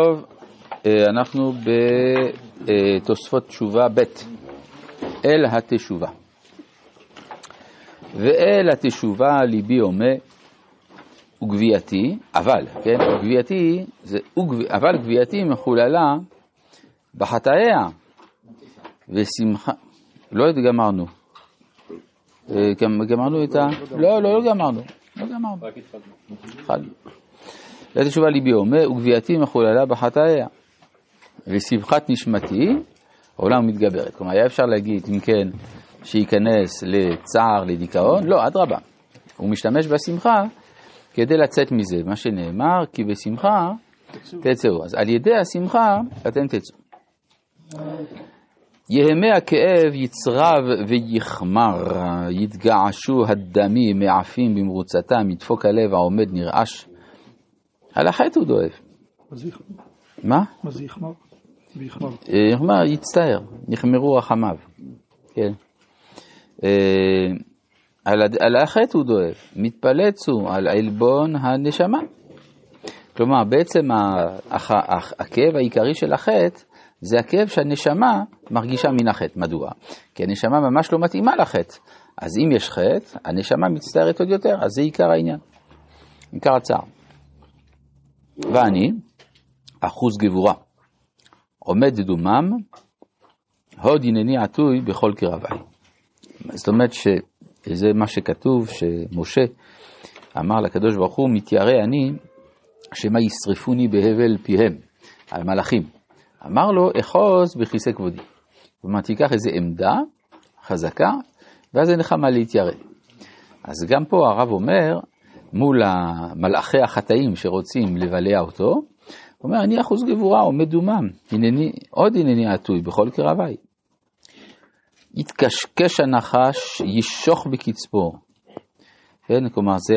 טוב, אה, אנחנו בתוספות תשובה ב', אל התשובה. ואל התשובה ליבי הומה וגבייתי, אבל, כן, גבייתי, זה, אבל גבייתי מחוללה בחטאיה ושמחה, לא גמרנו. אה, גמרנו את ה... לא, לא, לא גמרנו. לא גמרנו. רק התחלנו. לתשובה ליבי הומה וגבייתי מחוללה בחטאיה. ושמחת נשמתי עולם מתגברת. כלומר, היה אפשר להגיד, אם כן, שייכנס לצער, לדיכאון? לא, אדרבה. הוא משתמש בשמחה כדי לצאת מזה. מה שנאמר, כי בשמחה תצאו. אז על ידי השמחה אתם תצאו. יהמי הכאב יצרב ויחמר, יתגעשו הדמים מעפים במרוצתם, ידפוק הלב העומד נרעש. על החטא הוא דואב. מה? מה זה יחמר? יחמר, יצטער, יחמרו רחמיו. כן. על, על החטא הוא דואב, מתפלצו על עלבון הנשמה. כלומר, בעצם הכאב העיקרי של החטא זה הכאב שהנשמה מרגישה מן החטא. מדוע? כי הנשמה ממש לא מתאימה לחטא. אז אם יש חטא, הנשמה מצטערת עוד יותר, אז זה עיקר העניין. עיקר הצער. ואני, אחוז גבורה, עומד דומם, הוד הנני עטוי בכל קרבי. זאת אומרת שזה מה שכתוב, שמשה אמר לקדוש ברוך הוא, מתיירא אני, שמא ישרפוני בהבל פיהם, על מלאכים. אמר לו, אחוז בכיסא כבודי. כלומר, תיקח איזו עמדה חזקה, ואז אין לך מה להתיירא. אז גם פה הרב אומר, מול המלאכי החטאים שרוצים לבלע אותו, הוא אומר, אני אחוז גבורה, עומד דומם, הנני, עוד הנני עטוי בכל קרבי. יתקשקש הנחש, ישוך בקצפו. כן, כלומר, זה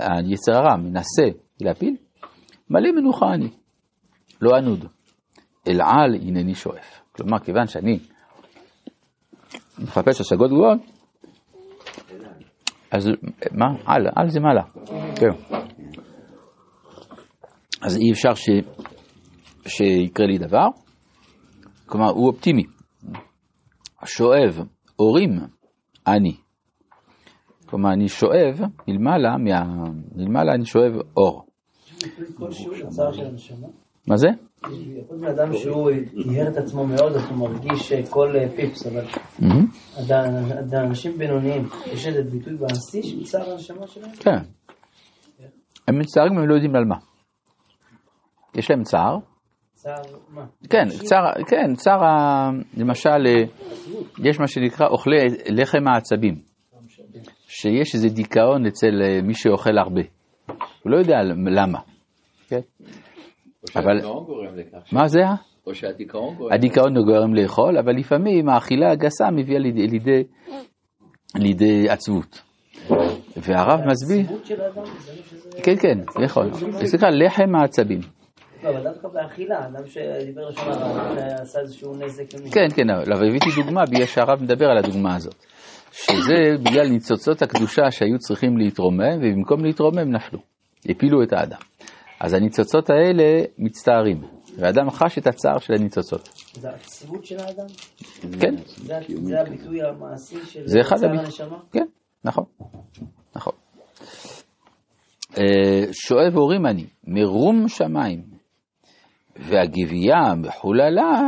היצר הרע, מנסה להפיל, מלא מנוחה אני, לא ענוד. אל על הנני שואף. כלומר, כיוון שאני מחפש השגות גבוהות, אז מה? על, על זה מעלה. כן. אז אי אפשר ש... שיקרה לי דבר. כלומר, הוא אופטימי. שואב אורים אני. כלומר, אני שואב מלמעלה, מה... מלמעלה אני שואב אור. מה זה? יכול להיות אדם שהוא טיהר את עצמו מאוד, אז הוא מרגיש כל פיפס, אבל אנשים בינוניים, יש איזה ביטוי מעשי של צער הנשמה שלהם? כן. הם מצטערים, הם לא יודעים על מה. יש להם צער. צער מה? כן, צער, כן, צער, למשל, יש מה שנקרא אוכלי לחם העצבים. שיש איזה דיכאון אצל מי שאוכל הרבה. הוא לא יודע למה. כן? אבל... גורם לכך. מה זה? או שהדיכאון גורם... הדיכאון גורם לאכול, אבל לפעמים האכילה הגסה מביאה לידי, לידי, לידי עצבות. והרב מסביר... כן, כן, יכול. זה נקרא לחם העצבים. לא, אבל דווקא באכילה, אדם שדיבר ראשון שעשה איזשהו נזק. כן, כן, אבל הבאתי דוגמה בגלל שהרב מדבר על הדוגמה הזאת. שזה בגלל ניצוצות הקדושה שהיו צריכים להתרומם, ובמקום להתרומם נפלו. הפילו את האדם. אז הניצוצות האלה מצטערים, והאדם חש את הצער של הניצוצות. זה העצבות של האדם? כן. זה הביטוי המעשי של זה אחד צער הביט- הנשמה? כן, נכון, נכון. אה, שואב הורים אני, מרום שמיים, והגבייה מחוללה,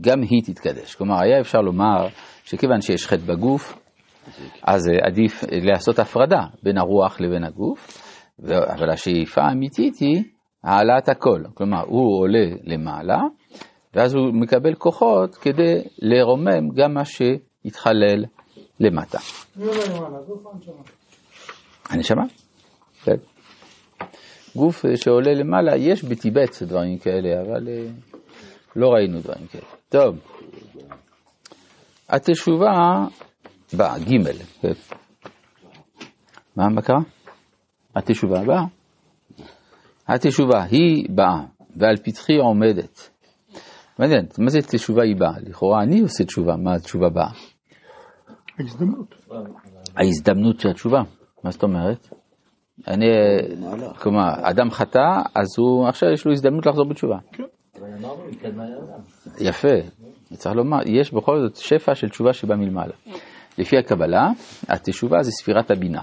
גם היא תתקדש. כלומר, היה אפשר לומר שכיוון שיש חטא בגוף, אז אה, עדיף לעשות הפרדה בין הרוח לבין הגוף, אבל השאיפה האמיתית היא העלאת הכל. כלומר, הוא עולה למעלה, ואז הוא מקבל כוחות כדי לרומם גם מה שהתחלל למטה. הנשמה? כן. גוף שעולה למעלה, יש בטיבט דברים כאלה, אבל אה, לא ראינו דברים כאלה. טוב, התשובה באה, ג' כן. מה קרה? התשובה הבאה. התשובה היא באה, ועל פתחי עומדת. מעניין, מה זה תשובה היא באה? לכאורה אני עושה תשובה, מה התשובה באה? ההזדמנות. ההזדמנות של התשובה, מה זאת אומרת? אני, כלומר, אדם חטא, אז הוא, עכשיו יש לו הזדמנות לחזור בתשובה. לעולם. יפה, צריך לומר, יש בכל זאת שפע של תשובה שבא מלמעלה. לפי הקבלה, התשובה זה ספירת הבינה.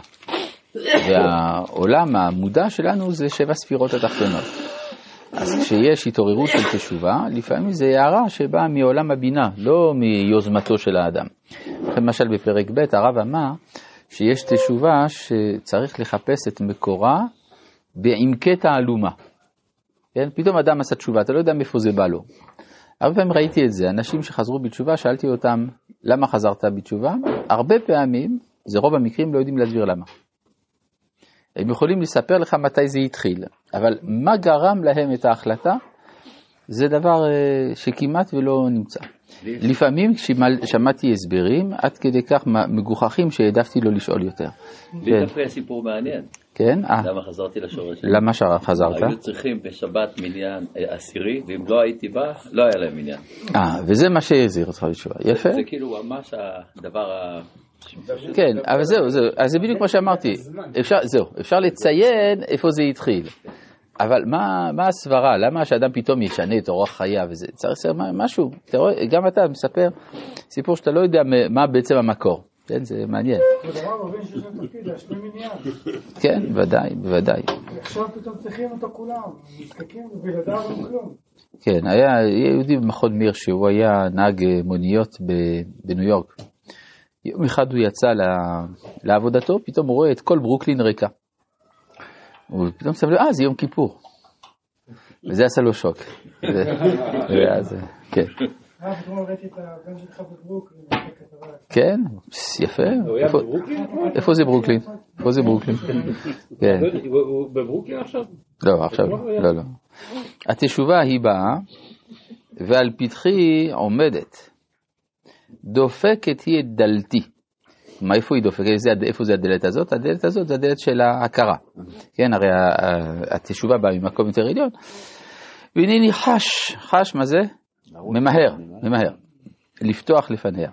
והעולם המודע שלנו זה שבע ספירות התחתונות. אז כשיש התעוררות של תשובה, לפעמים זה הערה שבאה מעולם הבינה, לא מיוזמתו של האדם. למשל בפרק ב' הרב אמר שיש תשובה שצריך לחפש את מקורה בעמקי תעלומה. כן? פתאום אדם עשה תשובה, אתה לא יודע מאיפה זה בא לו. הרבה פעמים ראיתי את זה, אנשים שחזרו בתשובה, שאלתי אותם, למה חזרת בתשובה? הרבה פעמים, זה רוב המקרים, לא יודעים להסביר למה. הם יכולים לספר לך מתי זה התחיל, אבל מה גרם להם את ההחלטה, זה דבר אה, שכמעט ולא נמצא. לפעמים כששמעתי הסברים, עד כדי כך מגוחכים שהעדפתי לא לשאול יותר. לי כן. דווקא סיפור מעניין. כן? אה, למה חזרתי לשורש? למה חזרת? היו צריכים בשבת מניין אה, עשירי, ואם לא הייתי בא, לא היה להם מניין. אה, וזה מה שהחזיר אותך בתשובה. יפה. זה כאילו ממש הדבר ה... כן, אבל זהו, זהו, אז זה בדיוק מה שאמרתי. אפשר, זהו, אפשר לציין איפה זה התחיל. אבל מה, מה הסברה? למה שאדם פתאום ישנה את אורח חייו וזה? צריך לספר משהו. אתה רואה, גם אתה מספר סיפור שאתה לא יודע מה בעצם המקור. כן, זה מעניין. כן, בוודאי, בוודאי. עכשיו פתאום צריכים אותו כולם, נזקקים ובלעדיו אין כלום. כן, היה יהודי במכון מיר שהוא היה נהג מוניות בניו יורק. יום אחד הוא יצא לעבודתו, פתאום הוא רואה את כל ברוקלין ריקה. הוא פתאום שם לב, אה, זה יום כיפור. וזה עשה לו שוק. ואז, כן. אה. כן, יפה. איפה- זה ברוקלין? איפה זה ברוקלין? כן. הוא בברוקלין עכשיו? לא, עכשיו לא, לא, לא. התשובה היא באה, ועל פתחי עומדת. דופקת היא את דלתי. מה, איפה היא דופקת? איזה, איפה זה הדלת הזאת? הדלת הזאת זה הדלת של ההכרה. כן, הרי התשובה באה ממקום יותר עליון. והנני חש, חש מה זה? ממהר, ממהר. לפתוח לפניה.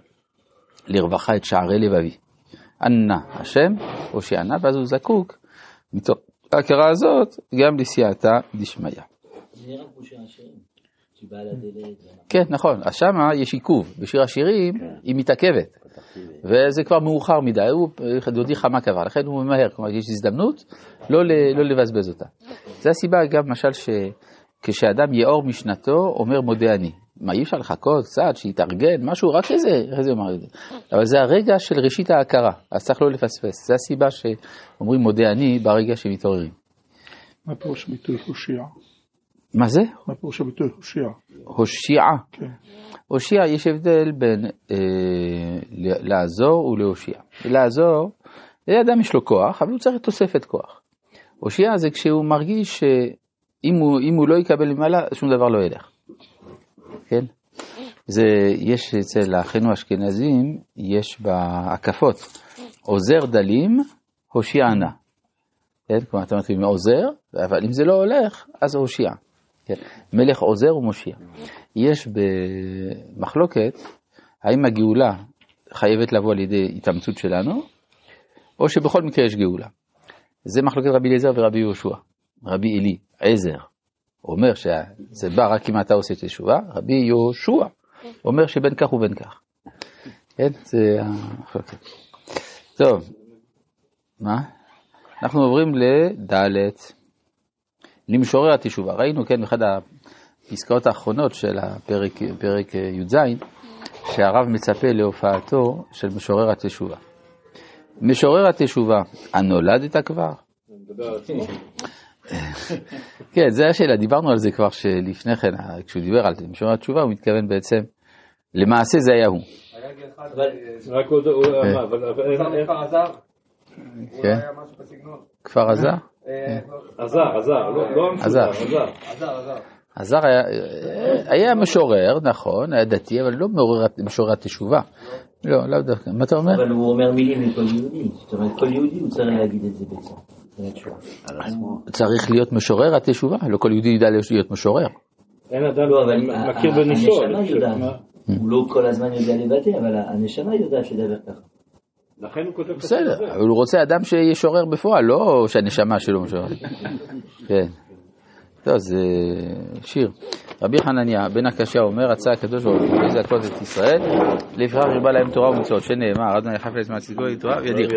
לרווחה את שערי לבבי. ענה השם, הושיענה, ואז הוא זקוק, מתוך ההכרה הזאת, גם לסייעתא דשמיא. זה נראה כמו שיר שהיא באה לדלת. כן, נכון, אז שמה יש עיכוב, בשיר השירים היא מתעכבת, וזה כבר מאוחר מדי, הוא דודי חמה קבע, לכן הוא ממהר, כלומר יש הזדמנות לא, לא לבזבז אותה. זו הסיבה גם למשל שכשאדם יאור משנתו, אומר מודה אני. מה אי אפשר לחכות קצת, שיתארגן, משהו, רק איזה, איזה אומר את זה. אבל זה הרגע של ראשית ההכרה, אז צריך לא לפספס. זו הסיבה שאומרים מודה אני ברגע שמתעוררים. מה פירוש הביטוי הושיע? מה זה? מה פירוש הביטוי הושיע? הושיעה. כן. הושיע, יש הבדל בין אה, לעזור ולהושיע. לעזור, לאדם יש לו כוח, אבל הוא צריך תוספת כוח. הושיע זה כשהוא מרגיש שאם הוא, הוא לא יקבל למעלה, שום דבר לא ילך. כן? זה, יש אצל אחינו האשכנזים, יש בהקפות, עוזר דלים, הושיע נא. כן? כלומר, אתה מתחיל מעוזר, אבל אם זה לא הולך, אז הושיע. כן? מלך עוזר ומושיע. יש במחלוקת, האם הגאולה חייבת לבוא על ידי התאמצות שלנו, או שבכל מקרה יש גאולה. זה מחלוקת רבי אליעזר ורבי יהושע. רבי אלי, עזר, אומר שזה בא רק אם אתה עושה תשובה, רבי יהושע אומר שבין כך ובין כך. כן, זה המחלוקת. טוב, מה? אנחנו עוברים לד' למשורר התשובה. ראינו, כן, באחד הפסקאות האחרונות של הפרק פרק י"ז, שהרב מצפה להופעתו של משורר התשובה. משורר התשובה, הנולדת כבר? כן, זו השאלה, דיברנו על זה כבר שלפני כן, כשהוא דיבר על משורר התשובה, הוא מתכוון בעצם, למעשה זה היה הוא. רק עוד, הוא אמר, אבל אבל עזר כן. היה משהו בסגנון. כפר עזר? אה, עזר, עזר, לא לא המשותף, עזר. עזר. עזר היה, משורר, נכון, היה דתי, אבל לא משורר התשובה. לא, לאו דווקא. מה אתה אומר? אבל הוא אומר מילים לכל יהודי. זאת אומרת, כל יהודי הוא צריך להגיד את זה בעצם. צריך להיות משורר התשובה, לא כל יהודי ידע להיות משורר. אין אדם לא, מכיר בניסו, הנשמה. יודעת. הוא לא כל הזמן יודע לבטא, אבל הנשמה יודעת לדבר ככה. לכן הוא כותב את בסדר, השיר הזה. אבל הוא רוצה אדם שישורר בפועל, לא שהנשמה שלו משוררת. כן. טוב, זה שיר. רבי חנניה בן הקשה אומר, רצה הקדוש ברוך הוא להכות את ישראל, לפיכך הרבה להם תורה ומצוות, שנאמר, אדוני מעשית כל תורה וידיר.